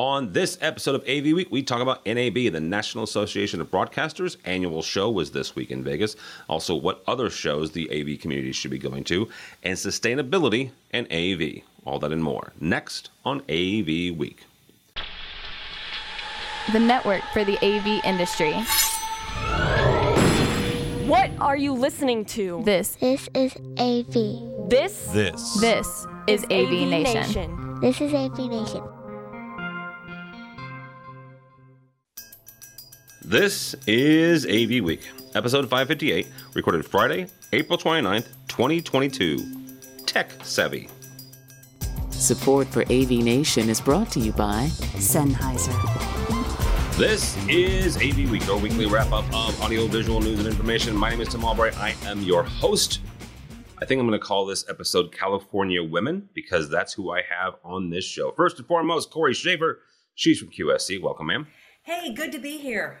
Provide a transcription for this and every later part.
On this episode of AV Week, we talk about NAB, the National Association of Broadcasters. Annual show was this week in Vegas. Also, what other shows the AV community should be going to, and sustainability and AV. All that and more. Next on AV Week. The network for the AV industry. What are you listening to? This, This is AV. This This. this is AV, Nation. This is AV Nation. This is AV Week, episode 558, recorded Friday, April 29th, 2022. Tech Savvy. Support for AV Nation is brought to you by Sennheiser. This is AV Week, our weekly wrap up of audio, visual news, and information. My name is Tim Albright. I am your host. I think I'm going to call this episode California Women because that's who I have on this show. First and foremost, Corey Schaefer. She's from QSC. Welcome, ma'am. Hey, good to be here.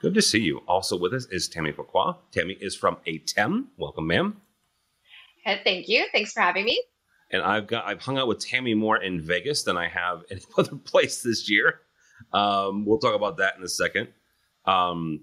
Good to see you. Also with us is Tammy Fuqua. Tammy is from ATEM. Welcome, ma'am. Uh, Thank you. Thanks for having me. And I've got I've hung out with Tammy more in Vegas than I have any other place this year. Um, we'll talk about that in a second. Um,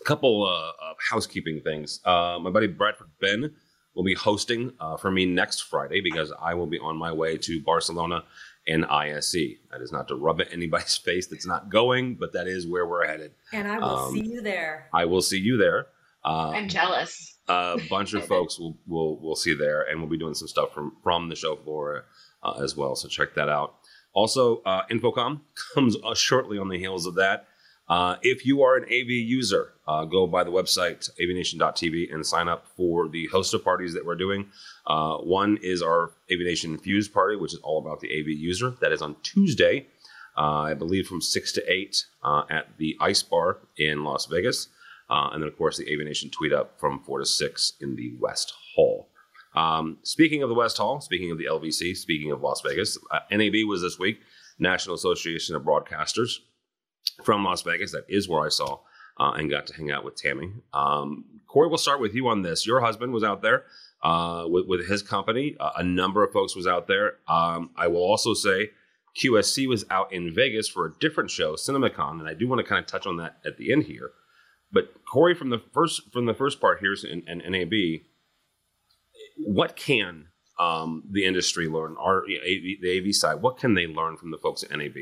a couple uh, of housekeeping things. Uh, my buddy Bradford Benn will be hosting uh, for me next Friday because I will be on my way to Barcelona and ISE. That is not to rub it in anybody's face that's not going, but that is where we're headed. And I will Um, see you there. I will see you there. Uh, I'm jealous. a bunch of folks will will will see there, and we'll be doing some stuff from from the show floor uh, as well. So check that out. Also, uh, InfoComm comes uh, shortly on the heels of that. Uh, if you are an AV user, uh, go by the website avnation.tv and sign up for the host of parties that we're doing. Uh, one is our AV Nation Infused party, which is all about the AV user. That is on Tuesday, uh, I believe, from six to eight uh, at the Ice Bar in Las Vegas. And then, of course, the AV Nation Tweet Up from 4 to 6 in the West Hall. Um, speaking of the West Hall, speaking of the LVCC, speaking of Las Vegas, NAB was this week, National Association of Broadcasters from Las Vegas. That is where I saw uh, and got to hang out with Tammy. Um, Corey, we'll start with you on this. Your husband was out there uh, with, with his company. Uh, a number of folks was out there. Um, I will also say QSC was out in Vegas for a different show, CinemaCon, and I do want to kind of touch on that at the end here. But Corey, from the first from the first part here in, in NAB, what can um, the industry learn? AV, the AV side, what can they learn from the folks at NAB?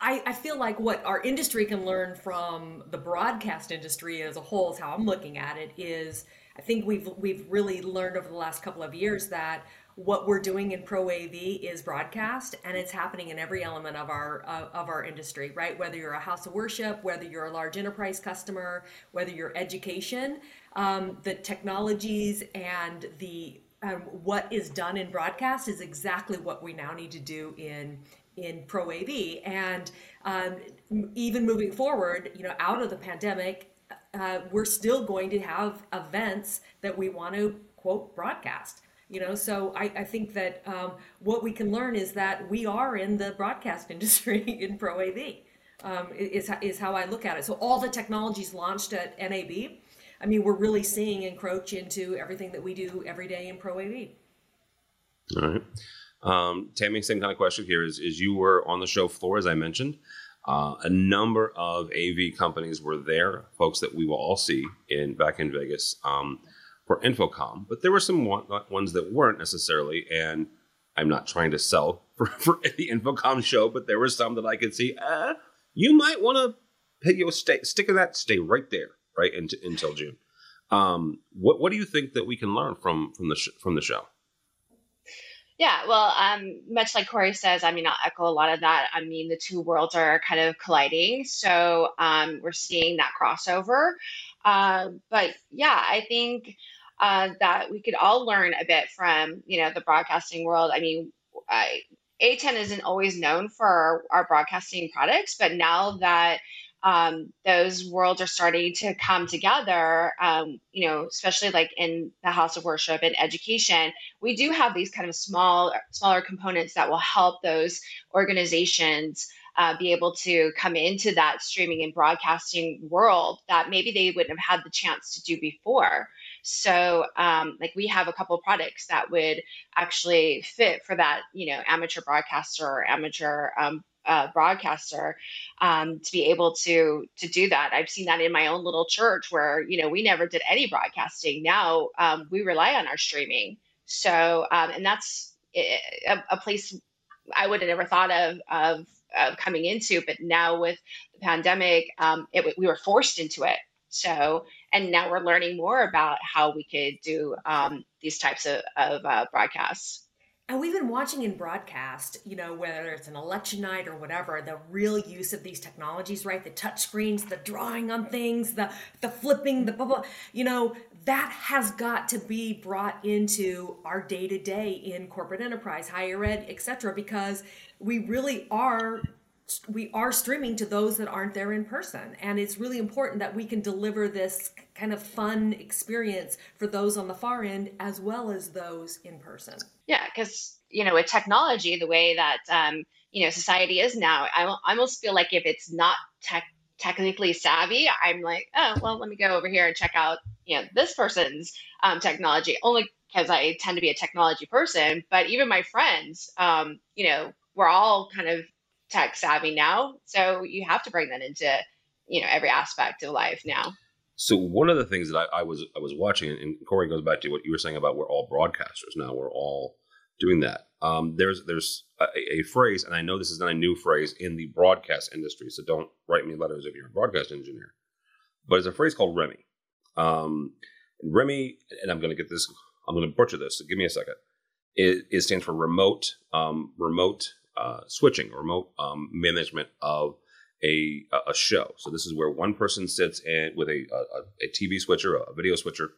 I, I feel like what our industry can learn from the broadcast industry as a whole is how I'm looking at it is I think we've we've really learned over the last couple of years that what we're doing in pro AV is broadcast and it's happening in every element of our uh, of our industry right? Whether you're a house of worship whether you're a large enterprise customer whether you're education um, the technologies and the um, what is done in broadcast is exactly what we now need to do in in pro AV and um, even moving forward you know out of the pandemic uh, we're still going to have events that we want to quote broadcast. You know so i, I think that um, what we can learn is that we are in the broadcast industry in pro av um, is, is how i look at it. So all the technologies launched at nab i mean we're really seeing encroach into everything that we do every day in pro av All right. Um, Tammy, same kind of question here is, is you were on the show floor, as I mentioned. Uh, a number of AV companies were there, folks that we will all see in back in Vegas um, for InfoComm, but there were some one, ones that weren't necessarily. And I'm not trying to sell for, for the InfoComm show, but there were some that I could see. Uh, you might want to stay stick in that, stay right there, right into, until June. Um, what what do you think that we can learn from from the sh- from the show? Yeah, well, um, much like Corey says, I mean, I'll echo a lot of that. I mean, the two worlds are kind of colliding, so um, we're seeing that crossover. Uh, but yeah, I think uh, that we could all learn a bit from you know the broadcasting world. I mean, I, A10 isn't always known for our, our broadcasting products, but now that um, those worlds are starting to come together, um, you know, especially like in the house of worship and education, we do have these kind of small, smaller components that will help those organizations uh, be able to come into that streaming and broadcasting world that maybe they wouldn't have had the chance to do before. So, um, like we have a couple products that would actually fit for that, you know, amateur broadcaster or amateur um, uh, broadcaster um, to be able to to do that. I've seen that in my own little church where you know we never did any broadcasting. Now um, we rely on our streaming. So um, and that's a, a, place I would have never thought of, of of coming into, but now with the pandemic, um, it, we were forced into it. So and now we're learning more about how we could do um, these types of, of uh, broadcasts. And we've been watching in broadcast, you know, whether it's an election night or whatever, the real use of these technologies, right? The touch screens, the drawing on things, the the flipping, the blah blah. You know, that has got to be brought into our day to day in corporate enterprise, higher ed, etc. Because we really are we are streaming to those that aren't there in person. And it's really important that we can deliver this kind of fun experience for those on the far end as well as those in person. Yeah because you know with technology the way that um, you know society is now I, almost feel like if it's not tech technically savvy i'm like oh well let me go over here and check out you know this person's um, technology only because i tend to be a technology person. But even my friends um, you know we're all kind of tech savvy now. So you have to bring that into, you know, every aspect of life now. So one of the things that I, I was I was watching, and Corey goes back to what you were saying about we're all broadcasters now. We're all doing that. Um, there's there's a, a, phrase, and I know this is not a new phrase in the broadcast industry, so don't write me letters if you're a broadcast engineer. But it's a phrase called REMI. Um, REMI, and I'm going to get this. I'm going to butcher this. So give me a second. It, it stands for remote um, remote uh, switching, remote um, management of a a show. So this is where one person sits in with a a, a TV switcher, a video switcher,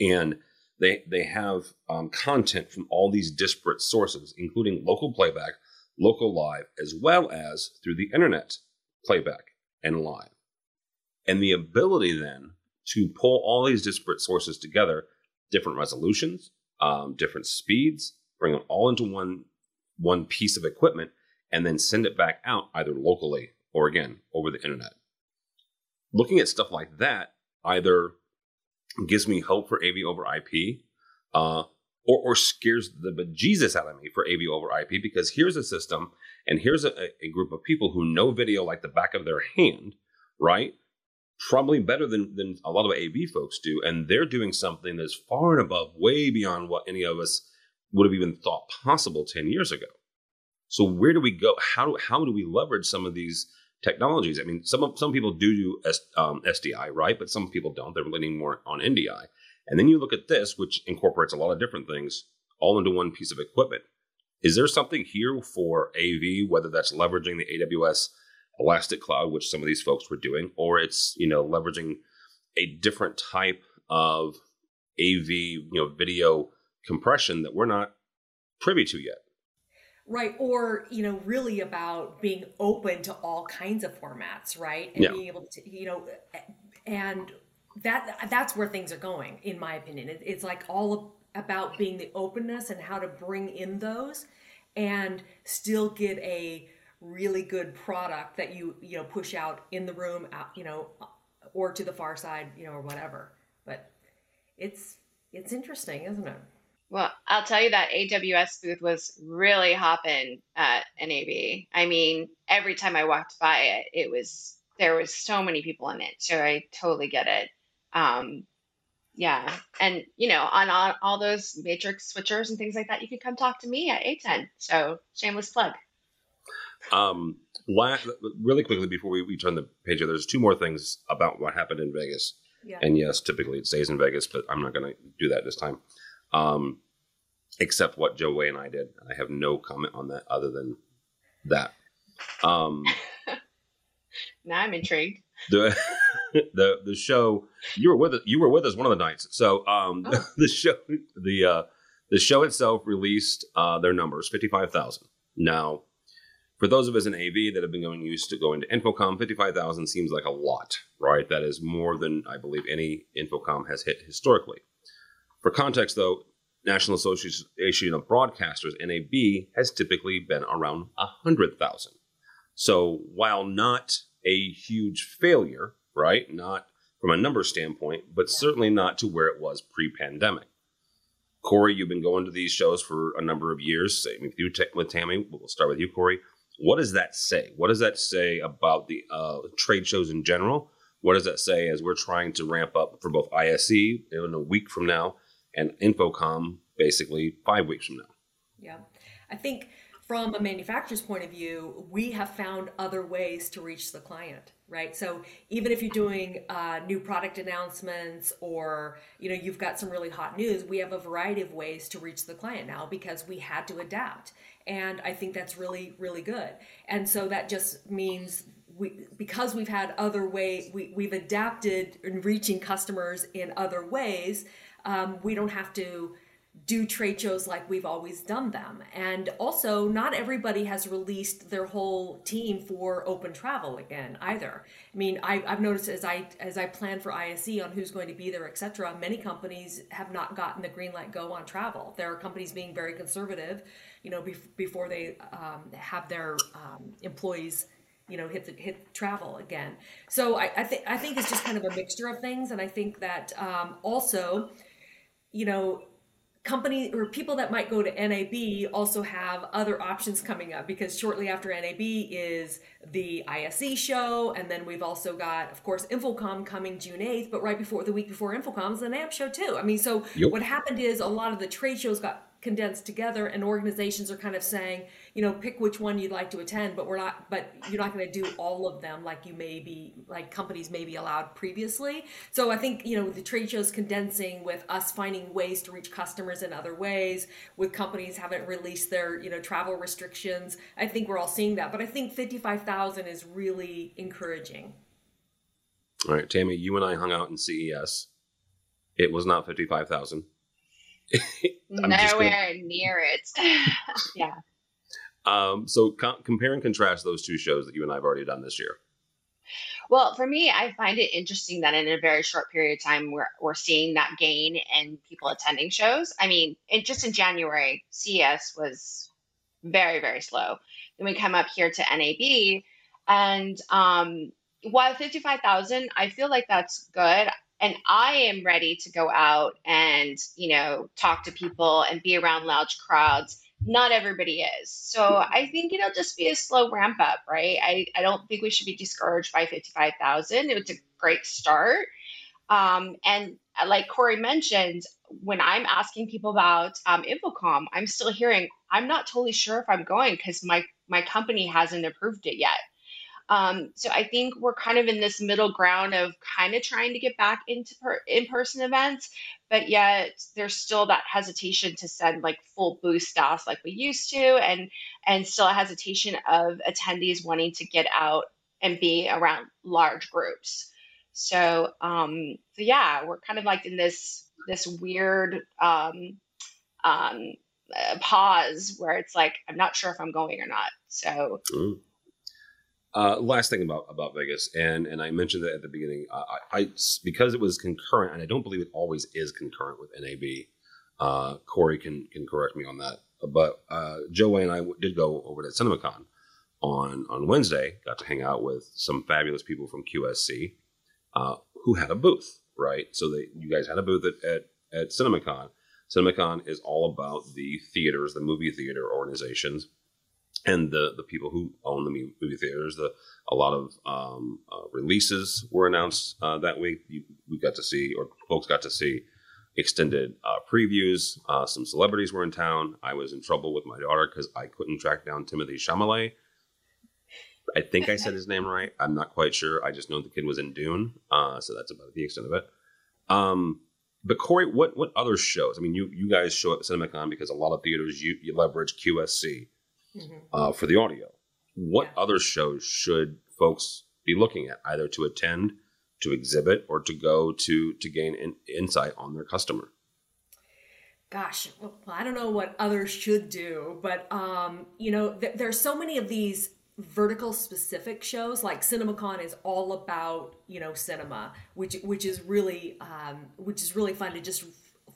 and they they have um, content from all these disparate sources, including local playback, local live, as well as through the internet playback and live. And the ability then to pull all these disparate sources together, different resolutions, um, different speeds, bring them all into one one piece of equipment and then send it back out either locally or again over the internet. Looking at stuff like that either gives me hope for AV over IP uh, or, or scares the bejesus out of me for AV over IP because here's a system and here's a, a group of people who know video like the back of their hand, right? Probably better than, than a lot of AV folks do. And they're doing something that's far and above, way beyond what any of us would have even thought possible 10 years ago. So where do we go? How do, how do we leverage some of these technologies? I mean, some some people do do S, um, SDI, right? But some people don't. They're leaning more on NDI. And then you look at this, which incorporates a lot of different things all into one piece of equipment. Is there something here for AV, whether that's leveraging the AWS Elastic Cloud, which some of these folks were doing, or it's you know leveraging a different type of AV, you know, video compression that we're not privy to yet. Right. Or, you know, really about being open to all kinds of formats, right? And yeah. being able to, you know, and that that's where things are going, in my opinion. It, it's like all about being the openness and how to bring in those and still get a really good product that you, you know, push out in the room, out, you know, or to the far side, you know, or whatever. But it's it's interesting, isn't it? Well, I'll tell you that AWS booth was really hopping at NAB. I mean, every time I walked by it, it was there was so many people in it. So I totally get it. Um, yeah, and you know, on all, all those matrix switchers and things like that, you can come talk to me at A10. So shameless plug. Um, last, really quickly before we, we turn the page, there's two more things about what happened in Vegas. Yeah. And yes, typically it stays in Vegas, but I'm not going to do that this time um, except what Joe Way and I did. I have no comment on that other than that. Um, now I'm intrigued. The the the show you were with us, you were with us one of the nights. So um, oh. the show the uh, the show itself released uh, their numbers fifty five thousand. Now, for those of us in AV that have been going used to going to InfoComm, fifty five thousand seems like a lot, right? That is more than I believe any InfoComm has hit historically. For context, though, National Association of Broadcasters (NAB) has typically been around hundred thousand. So while not a huge failure, right? Not from a number standpoint, but certainly not to where it was pre-pandemic. Corey, you've been going to these shows for a number of years. Same with you, with Tammy. We'll start with you, Corey. What does that say? What does that say about the uh, trade shows in general? What does that say as we're trying to ramp up for both ISE in a week from now and InfoComm basically five weeks from now? Yeah, I think from a manufacturer's point of view, we have found other ways to reach the client, right? So even if you're doing uh, new product announcements or you know you've got some really hot news, we have a variety of ways to reach the client now because we had to adapt, and I think that's really really good. And so that just means we because we've had other way we, we've adapted in reaching customers in other ways. Um, we don't have to do trade shows like we've always done them. And also, not everybody has released their whole team for open travel again either. I mean, I, have noticed as I as I plan for ISE on who's going to be there, etc. Many companies have not gotten the green light go on travel. There are companies being very conservative, you know, before they um, have their um, employees you know hit the, hit travel again so I, I think i think it's just kind of a mixture of things and i think that um, also you know company or people that might go to NAB also have other options coming up because shortly after NAB is the ISE show, and then we've also got, of course, InfoComm coming June 8th, but right before the week before InfoComm is the NAMM show too. I mean, so yep. what happened is a lot of the trade shows got condensed together and organizations are kind of saying you know pick which one you'd like to attend but we're not but you're not going to do all of them like you may be like companies may be allowed previously. So i think you know the trade shows condensing with us finding ways to reach customers in other ways with companies haven't released their you know travel restrictions. I think we're all seeing that but i think 55000 is really encouraging. All right tammy you and i hung out in ces it was not 55000 Nowhere gonna... near it. yeah. Um, so com- compare and contrast those two shows that you and I have already done this year. Well, for me, I find it interesting that in a very short period of time, we're, we're seeing that gain in people attending shows. I mean, it, just in January, CES was very, very slow. Then we come up here to NAB, and um, while 55,000, I feel like that's good and I am ready to go out and, you know, talk to people and be around large crowds. Not everybody is. So I think it'll just be a slow ramp up, right? I, I don't think we should be discouraged by 55,000. It was a great start. Um, and uh, like Corey mentioned, when I'm asking people about um, InfoComm, I'm still hearing, I'm not totally sure if I'm going because my, my company hasn't approved it yet. Um, so I think we're kind of in this middle ground of kind of trying to get back into per- in-person events, but yet there's still that hesitation to send like full boost staffs like we used to, and and still a hesitation of attendees wanting to get out and be around large groups. So um, so yeah, we're kind of like in this this weird um, um, uh, pause where it's like I'm not sure if I'm going or not. So. Mm. Uh, last thing about about Vegas, and and I mentioned that at the beginning. I, I, because it was concurrent, and I don't believe it always is concurrent with NAB. Uh, Corey can can correct me on that. But uh, Joey and I did go over to CinemaCon on on Wednesday. Got to hang out with some fabulous people from QSC uh, who had a booth. Right, so that you guys had a booth at at, at CinemaCon. CinemaCon is all about the theaters, the movie theater organizations and the the people who own the movie theaters. The a lot of um, uh, releases were announced uh, that week. You, we got to see, or folks got to see, extended uh, previews. Uh, some celebrities were in town. I was in trouble with my daughter because I couldn't track down Timothée Chalamet. I think I said his name right. I'm not quite sure. I just know the kid was in Dune, uh, so that's about the extent of it. Um, but Corey, what what other shows? I mean, you you guys show up at CinemaCon because a lot of theaters you, you leverage QSC mm-hmm. uh, for the audio. What yeah. other shows should folks be looking at, either to attend, to exhibit, or to go to to gain in, insight on their customer? Gosh, well, I don't know what others should do, but um, you know, th- there's so many of these vertical specific shows like cinemacon is all about you know cinema which which is really um, which is really fun to just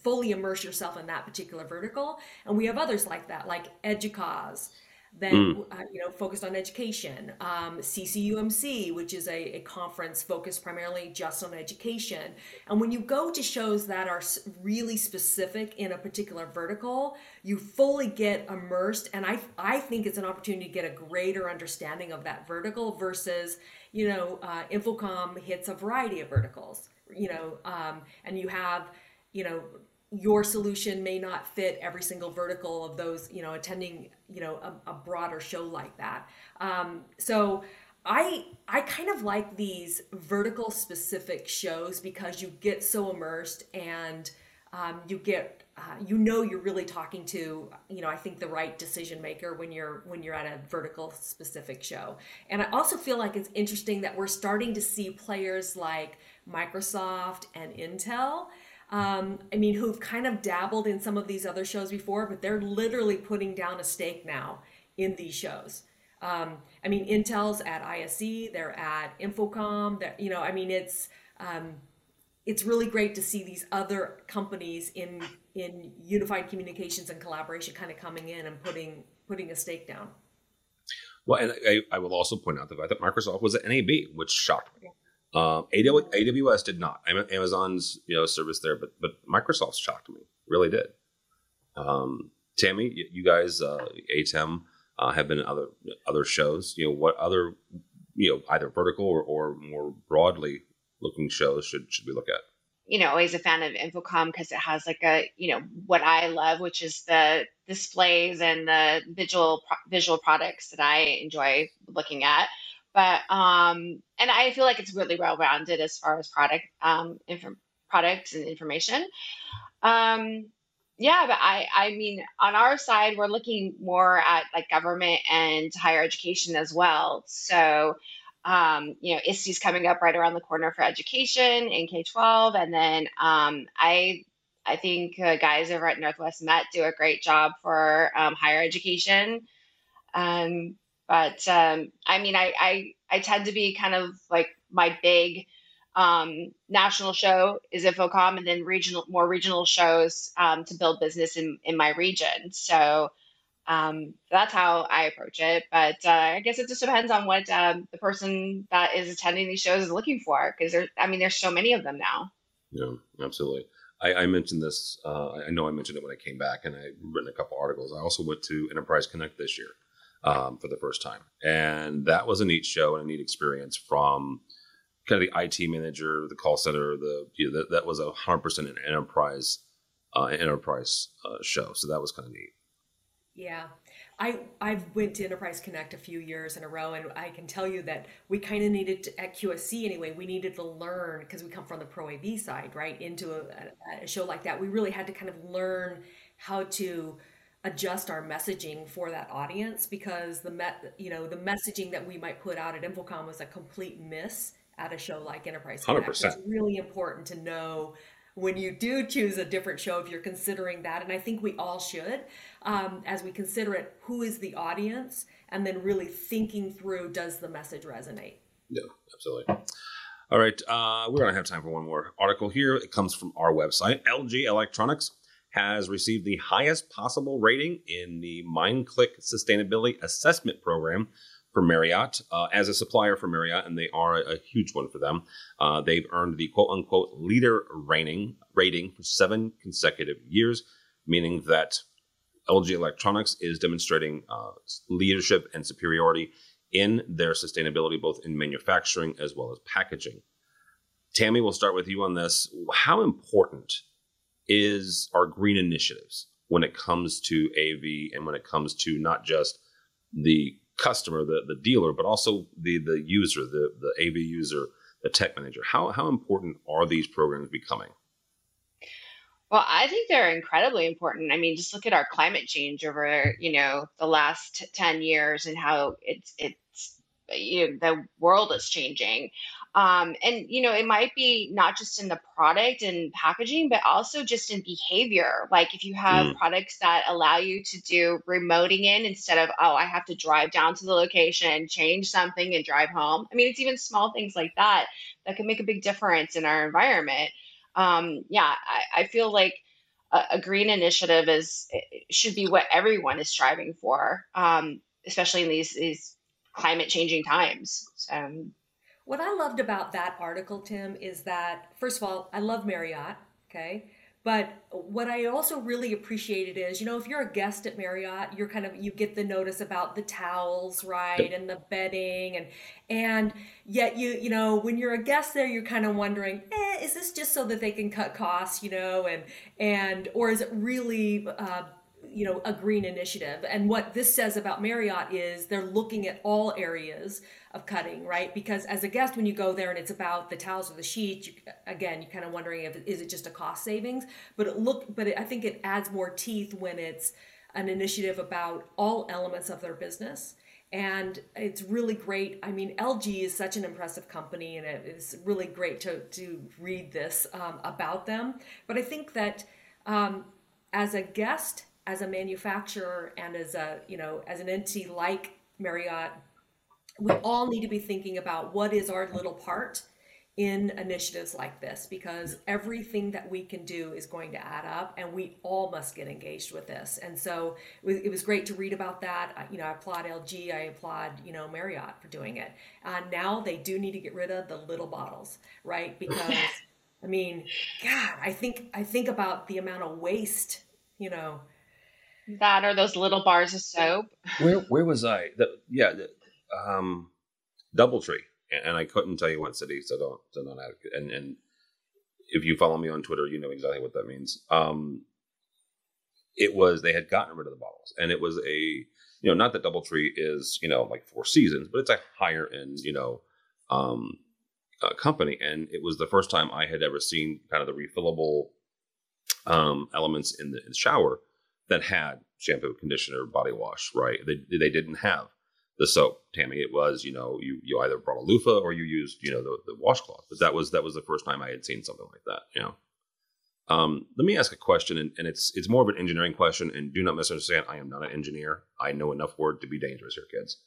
fully immerse yourself in that particular vertical and we have others like that like educause then mm. uh, you know focused on education um, ccumc which is a, a, conference focused primarily just on education and when you go to shows that are really specific in a particular vertical you fully get immersed and i i think it's an opportunity to get a greater understanding of that vertical versus you know uh, InfoComm hits a variety of verticals you know um, and you have you know your solution may not fit every single vertical of those you know attending you know a, a broader show like that. Um, so i i kind of like these vertical specific shows because you get so immersed and um, you get uh, you know you're really talking to you know i think the right decision maker when you're when you're at a vertical specific show. And i also feel like it's interesting that we're starting to see players like microsoft and intel um, I mean, who've kind of dabbled in some of these other shows before, but they're literally putting down a stake now in these shows. Um, I mean, Intel's at ISE, they're at InfoComm. That you know, I mean, it's um, it's really great to see these other companies in in unified communications and collaboration kind of coming in and putting putting a stake down. Well, and I, I will also point out the fact that Microsoft was at NAB, which shocked me. Um, AWS did not. Amazon's you know service there, but but Microsoft shocked me. Really did. Um, Tammy, you guys, uh, ATEM, uh, have been other other shows. You know what other you know either vertical or, or more broadly looking shows should should we look at? You know, always a fan of InfoComm because it has like a you know what I love, which is the displays and the visual visual products that I enjoy looking at but um and i feel like it's really well rounded as far as product um inf- products and information um yeah but i i mean on our side we're looking more at like government and higher education as well so um, you know, ISTE's coming up right around the corner for education in K-12, and then um, I I think uh, guys over at Northwest Met do a great job for um, higher education. Um, but um, I mean, I, I I tend to be kind of like my big um, national show is InfoComm, and then regional more regional shows um, to build business in in my region. So um, that's how I approach it. But uh, I guess it just depends on what um, the person that is attending these shows is looking for, because there, I mean, there's so many of them now. Yeah, absolutely. I, I mentioned this. Uh, I know I mentioned it when I came back, and I've written a couple articles. I also went to Enterprise Connect this year um, for the first time. And that was a neat show and a neat experience from kind of the IT manager, the call center, the you know, that, that was a hundred percent an enterprise uh, enterprise uh, show. So that was kind of neat. Yeah. I I went to Enterprise Connect a few years in a row, and I can tell you that we kind of needed to, at QSC anyway. We needed to learn because we come from the Pro AV side, right? Into a, a show like that, we really had to kind of learn how to adjust our messaging for that audience because the met you know the messaging that we might put out at InfoComm was a complete miss at a show like Enterprise. Hundred percent. It's really important to know when you do choose a different show if you're considering that, and I think we all should, um, as we consider it, who is the audience, and then really thinking through does the message resonate. Yeah, absolutely. All right, uh, we're gonna have time for one more article here. It comes from our website, LG Electronics has received the highest possible rating in the MindClick Sustainability Assessment Program for Marriott uh, as a supplier for Marriott, and they are a, huge one for them. Uh, they've earned the quote unquote leader rating rating for seven consecutive years, meaning that LG Electronics is demonstrating uh, leadership and superiority in their sustainability, both in manufacturing as well as packaging. Tammy, we'll start with you on this. How important is our green initiatives when it comes to AV and when it comes to not just the customer, the, the dealer, but also the, the user, the, the AV user, the tech manager. How, how important are these programs becoming? Well, I think they're incredibly important. I mean, just look at our climate change over, you know, the last 10 years and how it's it's you know, the world is changing. Um, and you know, it might be not just in the product and packaging, but also just in behavior. Like if you have mm. products that allow you to do remoting in instead of, oh, I have to drive down to the location, change something, and drive home. I mean, it's even small things like that that can make a big difference in our environment. Um, yeah, I, I feel like a, a green initiative is should be what everyone is striving for. Um, especially in these these climate changing times. So, what I loved about that article, Tim, is that first of all, I love Marriott. Okay. But what I also really appreciated is, you know, if you're a guest at Marriott, you're kind of you get the notice about the towels, right, and the bedding, and and yet you you know when you're a guest there, you're kind of wondering, eh, is this just so that they can cut costs, you know, and and or is it really uh, you know a green initiative and what this says about marriott is they're looking at all areas of cutting right? Because as a guest when you go there and it's about the towels or the sheets you, again you're kind of wondering if is it just a cost savings? But it look but it, i think it adds more teeth when it's an initiative about all elements of their business. And it's really great i mean lg is such an impressive company and it is really great to to read this um, about them. But i think that um, as a guest as a manufacturer and as a you know as an entity like Marriott, we all need to be thinking about what is our little part in initiatives like this because everything that we can do is going to add up and we all must get engaged with this. And so it was great to read about that. You know i applaud lg i applaud you know marriott for doing it. Uh, now they do need to get rid of the little bottles right? Because i mean god i think i think about the amount of waste you know. That or those little bars of soap. Where where was I? The, yeah, the, um, DoubleTree, and I couldn't tell you what city, so don't so don't add. And and if you follow me on Twitter, you know exactly what that means. Um, it was they had gotten rid of the bottles, and it was a you know not that DoubleTree is you know like Four Seasons, but it's a higher end you know um, uh, company, and it was the first time I had ever seen kind of the refillable um, elements in the, in the shower that had shampoo, conditioner, body wash, right? They, they didn't have the soap, Tammy. It was, you know, you, you either brought a loofah or you used, you know, the, the washcloth. But that was that was the first time I had seen something like that, you know. Um, let me ask a question, and, and, it's it's more of an engineering question. And do not misunderstand, I am not an engineer. I know enough word to be dangerous here, kids.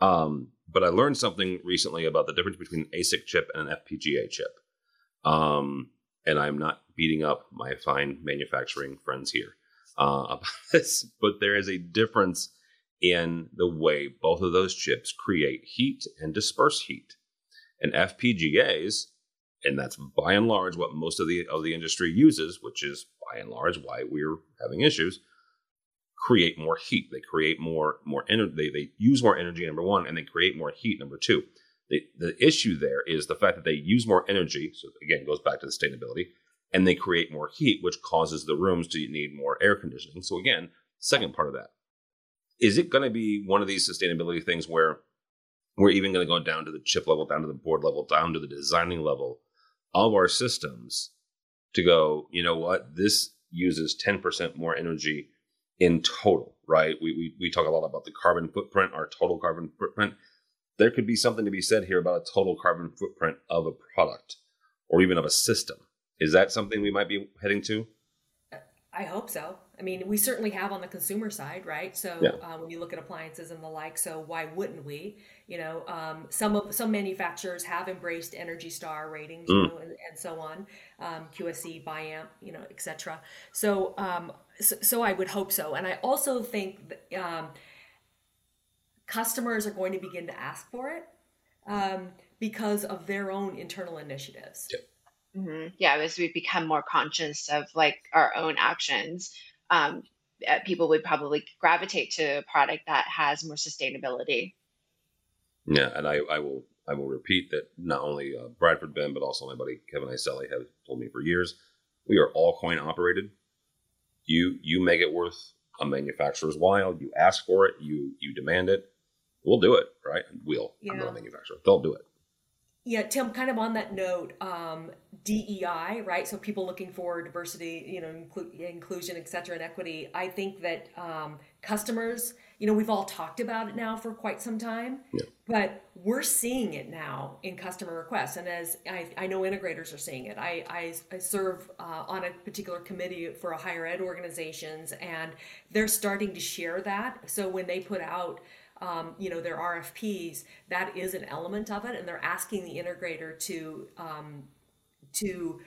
Um, but I learned something recently about the difference between an ASIC chip and an FPGA chip. Um, and I'm not beating up my fine manufacturing friends here uh, about this, but there is a difference in the way both of those chips create heat and disperse heat. And FPGAs, and that's by and large what most of the of the industry uses, which is by and large why we're having issues, create more heat. They create more more energy. They, they use more energy. Number one, and they create more heat. Number two. The, the issue there is the fact that they use more energy. So again, goes back to the sustainability and they create more heat, which causes the rooms to need more air conditioning. So again, second part of that. Is it going to be one of these sustainability things where we're even going to go down to the chip level, down to the board level, down to the designing level of our systems to go, you know what, this uses 10% more energy in total, right? We, we, we talk a lot about the carbon footprint, our total carbon footprint. There could be something to be said here about a total carbon footprint of a product or even of a system is that something we might be heading to? I hope so. I mean, we certainly have on the consumer side, right? So yeah. uh, when you look at appliances and the like, so why wouldn't we? You know, um, some of some manufacturers have embraced Energy Star ratings, mm. you know, and, and, so on, um, QSC, Biamp, you know, etc. So, um, so, so, I would hope so, and I also think that, um, customers are going to begin to ask for it um, because of their own internal initiatives. Yep. Mm-hmm. Yeah, as we become more conscious of like our own actions, um, uh, people would probably gravitate to a product that has more sustainability. Yeah, and I, I will I will repeat that not only uh, Bradford Benn, but also my buddy Kevin Iselli have told me for years, we are all coin operated. You you make it worth a manufacturer's while. You ask for it. You you demand it. We'll do it, right? We'll. Yeah. I'm not a manufacturer. They'll do it. Yeah, Tim, kind of on that note, um, DEI, right? So people looking for diversity, you know, inclu- inclusion, et cetera, and equity. I think that um, customers, you know, we've all talked about it now for quite some time, yeah. but we're seeing it now in customer requests. And as I, I know integrators are seeing it, I, I, I serve uh, on a particular committee for a higher ed organizations, and they're starting to share that. So when they put out um, you know, their RFPs, that is an element of it, and they're asking the integrator to um, to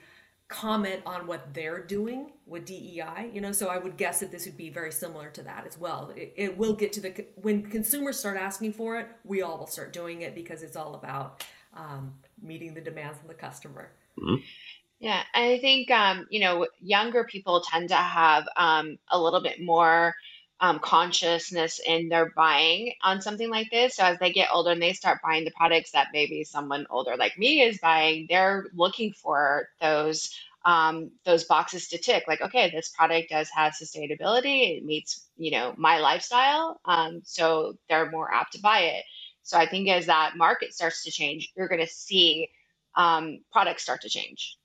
comment on what they're doing with DEI, you know, so I would guess that this would be very similar to that as well. It, it, will get to the, when consumers start asking for it, we all will start doing it because it's all about um, meeting the demands of the customer. Mm-hmm. Yeah, I think, um, you know, younger people tend to have um, a little bit more um, consciousness in their buying on something like this. So as they get older and they start buying the products that maybe someone older like me is buying, they're looking for those um, those boxes to tick. Like, okay, this product does have sustainability. It meets you know my lifestyle. Um, so they're more apt to buy it. So I think as that market starts to change, you're going to see um, products start to change.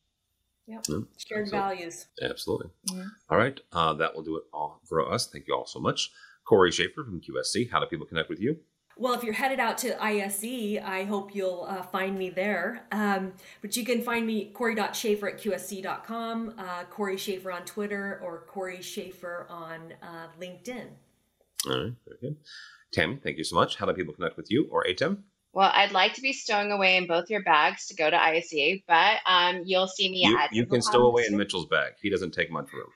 Yep. Yeah, Shared absolutely. values. Absolutely. Yeah. All right. Uh, that will do it all for us. Thank you all so much. Corey Schaefer from QSC. How do people connect with you? Well, if you're headed out to ISE, I hope you'll uh, find me there. Um, but you can find me Corey.Schaefer at QSC.com, uh, Corey Schaefer on Twitter, or Corey Schaefer on uh, LinkedIn. All right, very good. Tammy, thank you so much. How do people connect with you or ATEM? Well, I'd like to be stowing away in both your bags to go to ISE, but um, you'll see me you, at. You can stow away in Mitchell's bag. He doesn't take much room.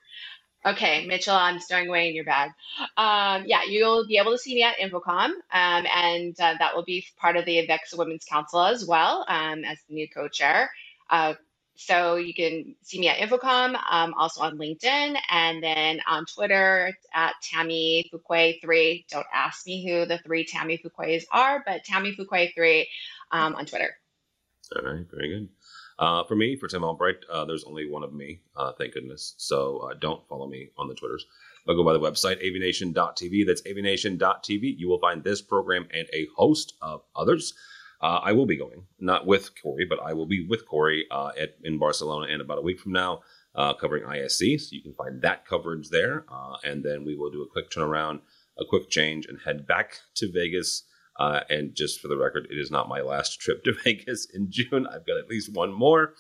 Okay, Mitchell, I'm stowing away in your bag. Um, yeah, you'll be able to see me at InfoComm, um, and uh, that will be part of the AVIXA Women's Council as well um, as the new co-chair. Uh, so you can see me at InfoComm, um, also on LinkedIn, and then on Twitter at Tammy Fuqua 3. Don't ask me who the three Tammy Fuquas are, but Tammy Fuqua 3 um, on Twitter. All right, very good. Uh, for me, for Tim Albright, uh, there's only one of me, uh, thank goodness. So uh, don't follow me on the Twitters. But go by the website, avnation.tv. That's avnation.tv. You will find this program and a host of others. Uh, I will be going, not with Corey, but I will be with Corey uh, at, in Barcelona in about a week from now, uh, covering ISE. So you can find that coverage there. Uh, and then we will do a quick turnaround, a quick change, and head back to Vegas. Uh, and just for the record, it is not my last trip to Vegas in June. I've got at least one more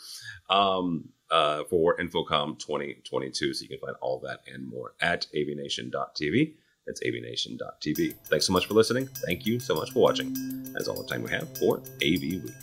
um, uh, for InfoComm 2022. So you can find all that and more at avnation.tv. That's avnation.tv. Thanks so much for listening. Thank you so much for watching. That's all the time we have for AV Week.